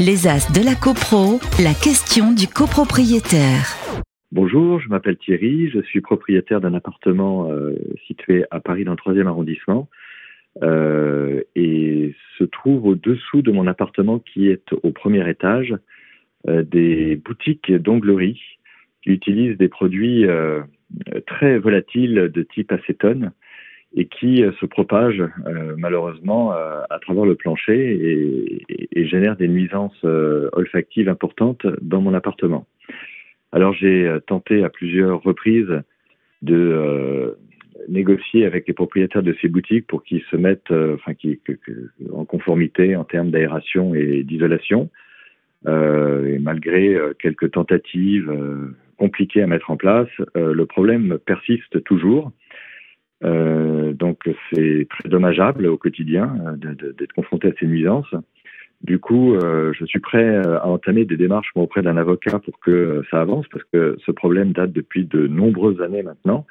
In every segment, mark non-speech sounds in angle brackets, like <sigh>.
Les As de la CoPro, la question du copropriétaire. Bonjour, je m'appelle Thierry, je suis propriétaire d'un appartement euh, situé à Paris dans le 3e arrondissement euh, et se trouve au-dessous de mon appartement qui est au premier étage euh, des boutiques d'onglerie qui utilisent des produits très volatiles de type acétone et qui se propagent malheureusement à travers le plancher et, et génèrent des nuisances olfactives importantes dans mon appartement. Alors j'ai euh, tenté à plusieurs reprises de euh, négocier avec les propriétaires de ces boutiques pour qu'ils se mettent euh, enfin, qui, en conformité en termes d'aération et d'isolation. et malgré quelques tentatives compliquées à mettre en place, le problème persiste toujours. Donc c'est très dommageable au quotidien d'être confronté à ces nuisances. Du coup, euh, je suis prêt euh, à entamer des démarches auprès d'un avocat pour que euh, ça avance, parce que ce problème date depuis de nombreuses années maintenant.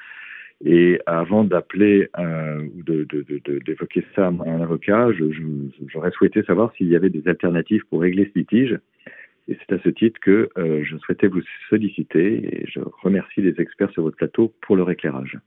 Et avant d'appeler ou d'évoquer ça à un avocat, j'aurais souhaité savoir s'il y avait des alternatives pour régler ce litige. Et c'est à ce titre que je souhaitais vous solliciter et je remercie les experts sur votre plateau pour leur éclairage.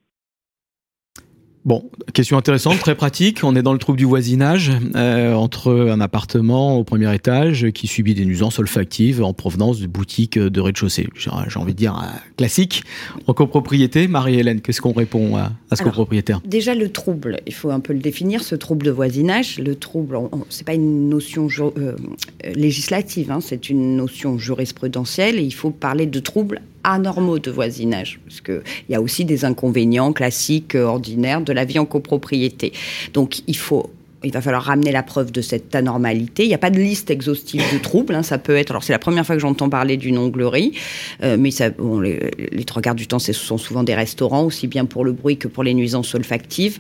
Bon, question intéressante, très pratique. On est dans le trouble du voisinage euh, entre un appartement au premier étage qui subit des nuisances olfactives en provenance de boutiques de rez-de-chaussée. J'ai envie de dire euh, classique. En copropriété, Marie-Hélène, qu'est-ce qu'on répond à, ce copropriétaire? Déjà le trouble, il faut un peu le définir. Ce trouble de voisinage, le trouble, c'est pas une notion euh, législative, hein, c'est une notion jurisprudentielle et il faut parler de trouble anormaux de voisinage, parce qu'il y a aussi des inconvénients classiques, euh, ordinaires de la vie en copropriété. Donc il faut il va falloir ramener la preuve de cette anormalité. Il n'y a pas de liste exhaustive de troubles. Hein. Ça peut être. Alors, c'est la première fois que j'entends parler d'une onglerie, euh, mais les, les, trois quarts du temps, ce sont souvent des restaurants, aussi bien pour le bruit que pour les nuisances olfactives.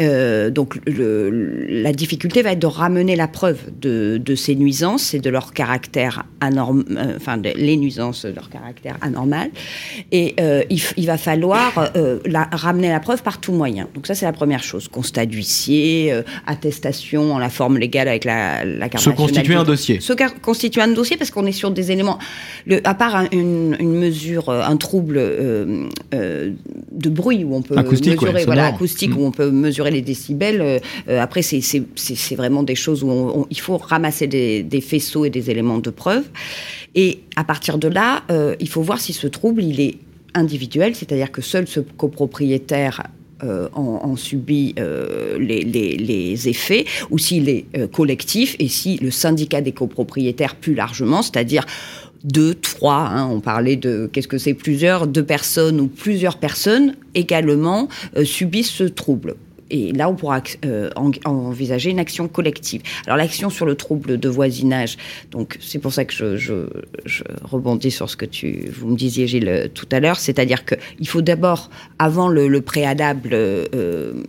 Euh, donc la difficulté va être de ramener la preuve de, ces nuisances et de leur caractère anormal, euh, enfin les nuisances de leur caractère anormal. Et euh, il, va falloir la, ramener la preuve par tout moyen. Donc ça c'est la première chose. Constat d'huissier, attestation en la forme légale avec la, la carte Se constituer un dossier. Se constituer un dossier parce qu'on est sur des éléments, le, à part une, mesure, un trouble de bruit où on peut mesurer, voilà, acoustique où mm. on peut mesurer les décibels. Euh, euh, après, c'est vraiment des choses où il faut ramasser des, faisceaux et des éléments de preuve. Et à partir de là, euh, il faut voir si ce trouble, il est individuel, c'est-à-dire que seul ce copropriétaire en, subit les, effets, ou s'il est collectif, et si le syndicat des copropriétaires plus largement, c'est-à-dire deux, trois, hein, on parlait de qu'est-ce que c'est plusieurs, deux personnes ou plusieurs personnes également subissent ce trouble. Et là, on pourra euh, envisager une action collective. Alors, l'action sur le trouble de voisinage, donc c'est pour ça que je, rebondis sur ce que tu, vous me disiez, Gilles, tout à l'heure, c'est-à-dire qu'il faut d'abord, avant le, préalable euh,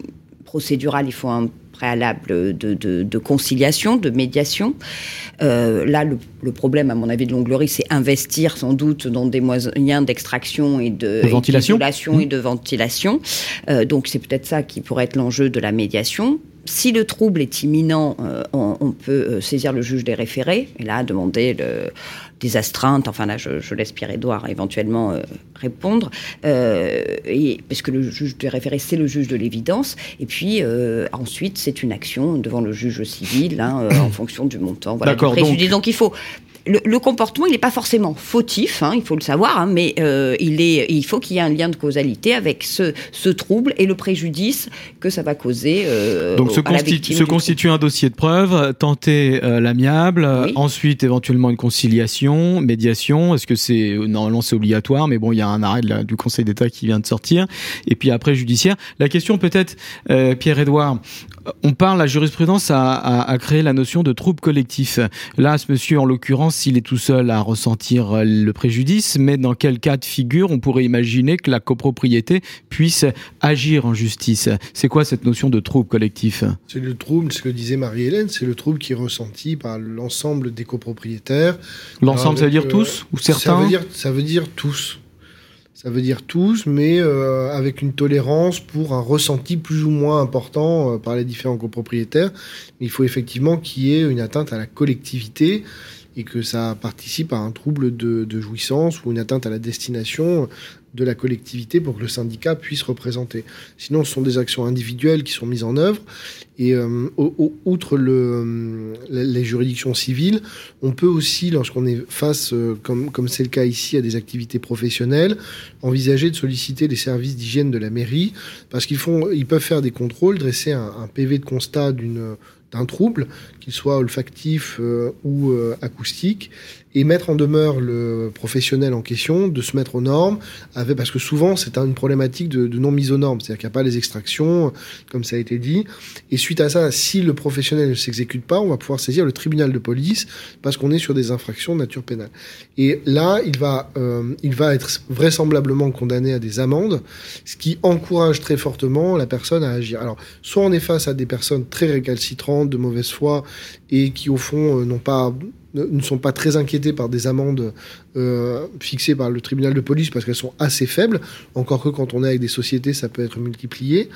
procédural, il faut un préalable de, conciliation, de médiation. Euh, là, le, problème, à mon avis, de l'onglerie, c'est investir sans doute dans des moyens d'extraction et de, ventilation, et de ventilation. Euh, donc, c'est peut-être ça qui pourrait être l'enjeu de la médiation si le trouble est imminent, euh, on, peut euh, saisir le juge des référés et là demander des astreintes. Enfin là, je, laisse Pierre-Édouard éventuellement euh, répondre, et, parce que le juge des référés, c'est le juge de l'évidence. Et puis ensuite, c'est une action devant le juge civil hein, en <coughs> fonction du montant. Voilà, du préjudice. donc il faut le, comportement, il n'est pas forcément fautif, hein, il faut le savoir, hein, mais euh, il, est, il faut qu'il y ait un lien de causalité avec ce, ce trouble et le préjudice que ça va causer. Euh, Donc, se, se constitue un dossier de preuve, tenter euh, l'amiable, ensuite éventuellement une conciliation, médiation. Est-ce que c'est normalement c'est obligatoire, mais bon, il y a un arrêt du Conseil d'État qui vient de sortir, et puis après judiciaire. La question peut-être, Pierre-Édouard, on parle, la jurisprudence a, a, créé la notion de trouble collectif. Là, ce monsieur, en l'occurrence, s'il est tout seul à ressentir le préjudice, mais dans quel cas de figure on pourrait imaginer que la copropriété puisse agir en justice? C'est quoi cette notion de trouble collectif? C'est le trouble, ce que disait Marie-Hélène, c'est le trouble qui est ressenti par l'ensemble des copropriétaires. L'ensemble, ça veut dire tous ou certains? ça veut dire, ça veut dire tous ça veut dire tous, mais euh, avec une tolérance pour un ressenti plus ou moins important euh, par les différents copropriétaires. Il faut effectivement qu'il y ait une atteinte à la collectivité et que ça participe à un trouble de, de jouissance ou une atteinte à la destination de la collectivité pour que le syndicat puisse représenter. Sinon, ce sont des actions individuelles qui sont mises en œuvre. Et euh, outre le, les juridictions civiles, on peut aussi, lorsqu'on est face, euh, comme c'est le cas ici, à des activités professionnelles, envisager de solliciter les services d'hygiène de la mairie, parce qu'ils ils peuvent faire des contrôles, dresser un, PV de constat d'un trouble, qu'il soit olfactif euh, ou euh, acoustique, et mettre en demeure le professionnel en question de se mettre aux normes, parce que souvent c'est une problématique de, non mise aux normes, c'est-à-dire qu'il n'y a pas les extractions, comme ça a été dit, et suite à ça, si le professionnel ne s'exécute pas, on va pouvoir saisir le tribunal de police, parce qu'on est sur des infractions de nature pénale. Et là, il va, euh, il va être vraisemblablement condamné à des amendes, ce qui encourage très fortement la personne à agir. Alors, soit on est face à des personnes très récalcitrantes, de mauvaise foi, et qui au fond euh, n'ont pas ne sont pas très inquiétés par des amendes euh, fixées par le tribunal de police parce qu'elles sont assez faibles, encore que quand on est avec des sociétés, ça peut être multiplié.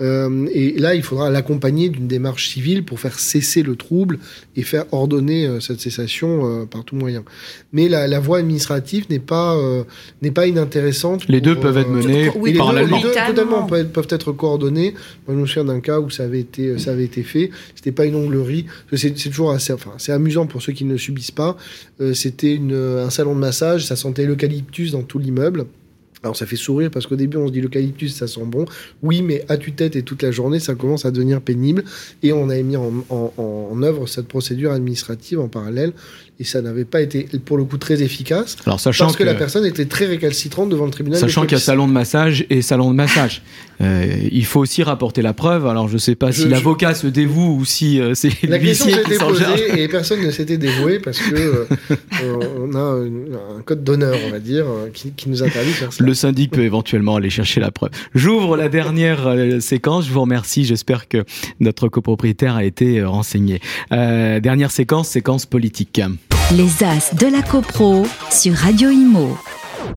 Euh, et là, il faudra l'accompagner d'une démarche civile pour faire cesser le trouble et faire ordonner euh, cette cessation euh, par tout moyen. Mais la, la voie administrative n'est pas euh, n'est pas inintéressante. Les deux peuvent être menés oui, par les deux, totalement peuvent, peuvent, être coordonnés. Moi, je me souviens d'un cas où ça avait été ça avait été fait. C'était pas une onglerie. C'est toujours assez enfin c'est amusant pour ceux qui ne subissent pas. C'était un salon de massage. Ça sentait l'eucalyptus dans tout l'immeuble. Alors ça fait sourire parce qu'au début on se dit l'eucalyptus ça sent bon. Oui, mais à tue-tête et toute la journée ça commence à devenir pénible. Et on a mis en, œuvre cette procédure administrative en parallèle et ça n'avait pas été pour le coup très efficace. Alors sachant parce que, la personne était très récalcitrante devant le tribunal. Sachant qu'il y a salon de massage et salon de massage, <laughs> euh, il faut aussi rapporter la preuve. Alors je sais pas si l'avocat se dévoue ou si euh, c'est la question s'était posée et personne ne s'était dévoué parce que <laughs> euh, on a un, code d'honneur, on va dire, euh, qui, qui, nous interdit de faire ça. Le syndic peut éventuellement aller chercher la preuve. J'ouvre la dernière séquence. Je vous remercie. J'espère que notre copropriétaire a été renseigné. dernière séquence, séquence politique. Les As de la CoPro sur Radio Imo.